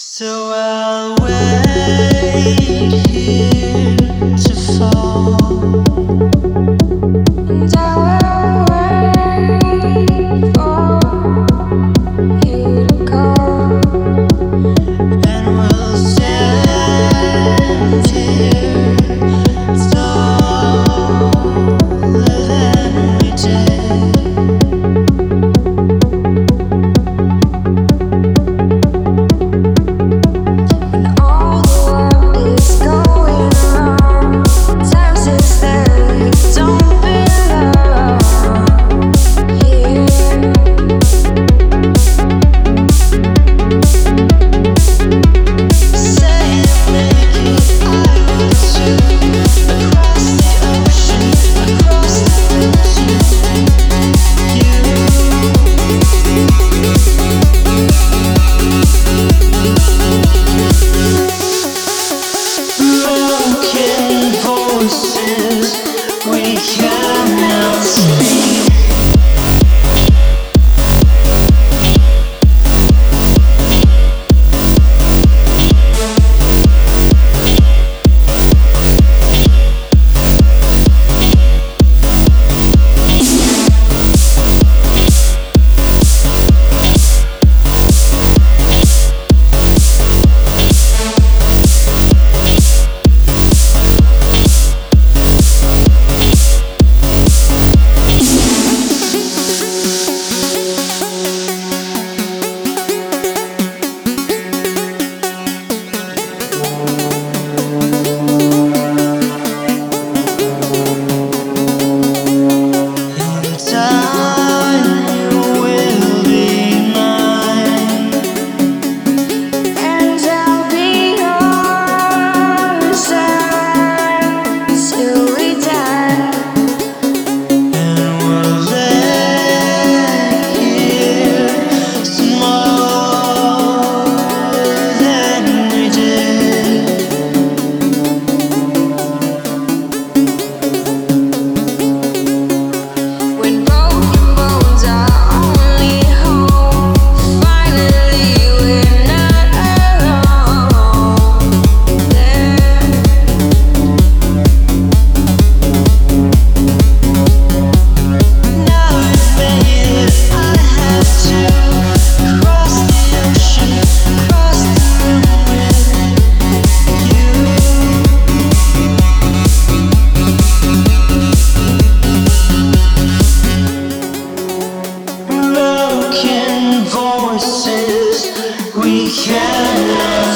So I'll wait here to fall. Broken